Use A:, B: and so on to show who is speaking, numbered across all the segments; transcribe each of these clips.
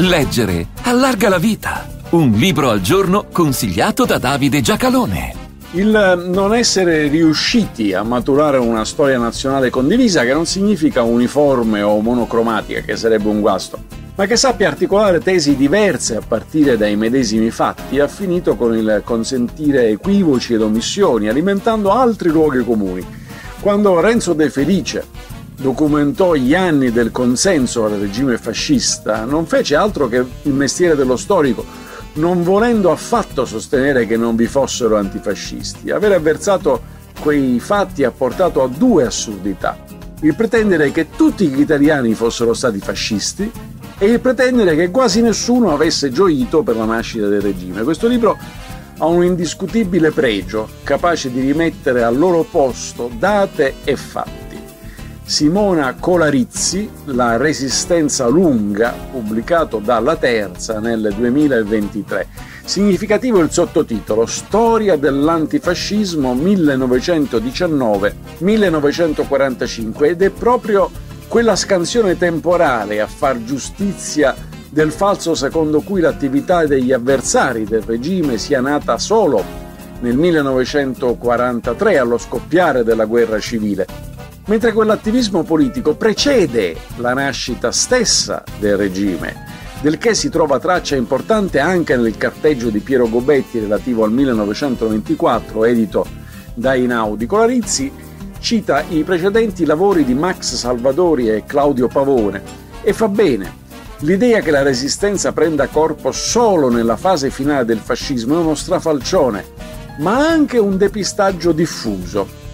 A: Leggere allarga la vita. Un libro al giorno consigliato da Davide Giacalone.
B: Il non essere riusciti a maturare una storia nazionale condivisa che non significa uniforme o monocromatica, che sarebbe un guasto, ma che sappia articolare tesi diverse a partire dai medesimi fatti, ha finito con il consentire equivoci ed omissioni, alimentando altri luoghi comuni. Quando Renzo De Felice documentò gli anni del consenso al regime fascista, non fece altro che il mestiere dello storico, non volendo affatto sostenere che non vi fossero antifascisti. Aver avversato quei fatti ha portato a due assurdità. Il pretendere che tutti gli italiani fossero stati fascisti e il pretendere che quasi nessuno avesse gioito per la nascita del regime. Questo libro ha un indiscutibile pregio, capace di rimettere al loro posto date e fatti. Simona Colarizzi, La resistenza lunga, pubblicato dalla Terza nel 2023. Significativo il sottotitolo Storia dell'antifascismo 1919-1945 ed è proprio quella scansione temporale a far giustizia del falso secondo cui l'attività degli avversari del regime sia nata solo nel 1943 allo scoppiare della guerra civile mentre quell'attivismo politico precede la nascita stessa del regime, del che si trova traccia importante anche nel carteggio di Piero Gobetti relativo al 1924, edito da Inaudi. Colarizzi cita i precedenti lavori di Max Salvadori e Claudio Pavone e fa bene. L'idea che la resistenza prenda corpo solo nella fase finale del fascismo è uno strafalcione, ma anche un depistaggio diffuso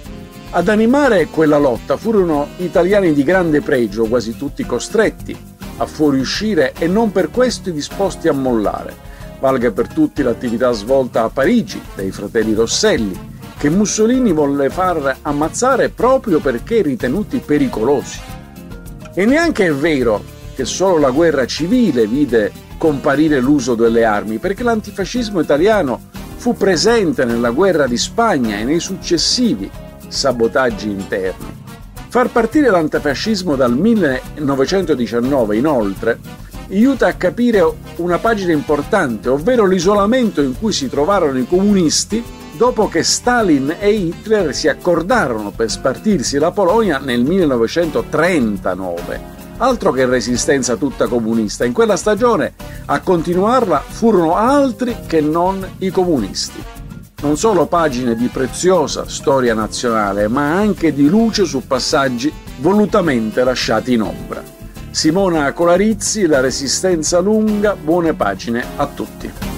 B: ad animare quella lotta furono italiani di grande pregio, quasi tutti costretti a fuoriuscire e non per questo disposti a mollare. Valga per tutti l'attività svolta a Parigi dai fratelli Rosselli, che Mussolini volle far ammazzare proprio perché ritenuti pericolosi. E neanche è vero che solo la guerra civile vide comparire l'uso delle armi, perché l'antifascismo italiano fu presente nella guerra di Spagna e nei successivi sabotaggi interni. Far partire l'antifascismo dal 1919, inoltre, aiuta a capire una pagina importante, ovvero l'isolamento in cui si trovarono i comunisti dopo che Stalin e Hitler si accordarono per spartirsi la Polonia nel 1939. Altro che resistenza tutta comunista, in quella stagione a continuarla furono altri che non i comunisti non solo pagine di preziosa storia nazionale, ma anche di luce su passaggi volutamente lasciati in ombra. Simona Colarizzi, La Resistenza Lunga, buone pagine a tutti.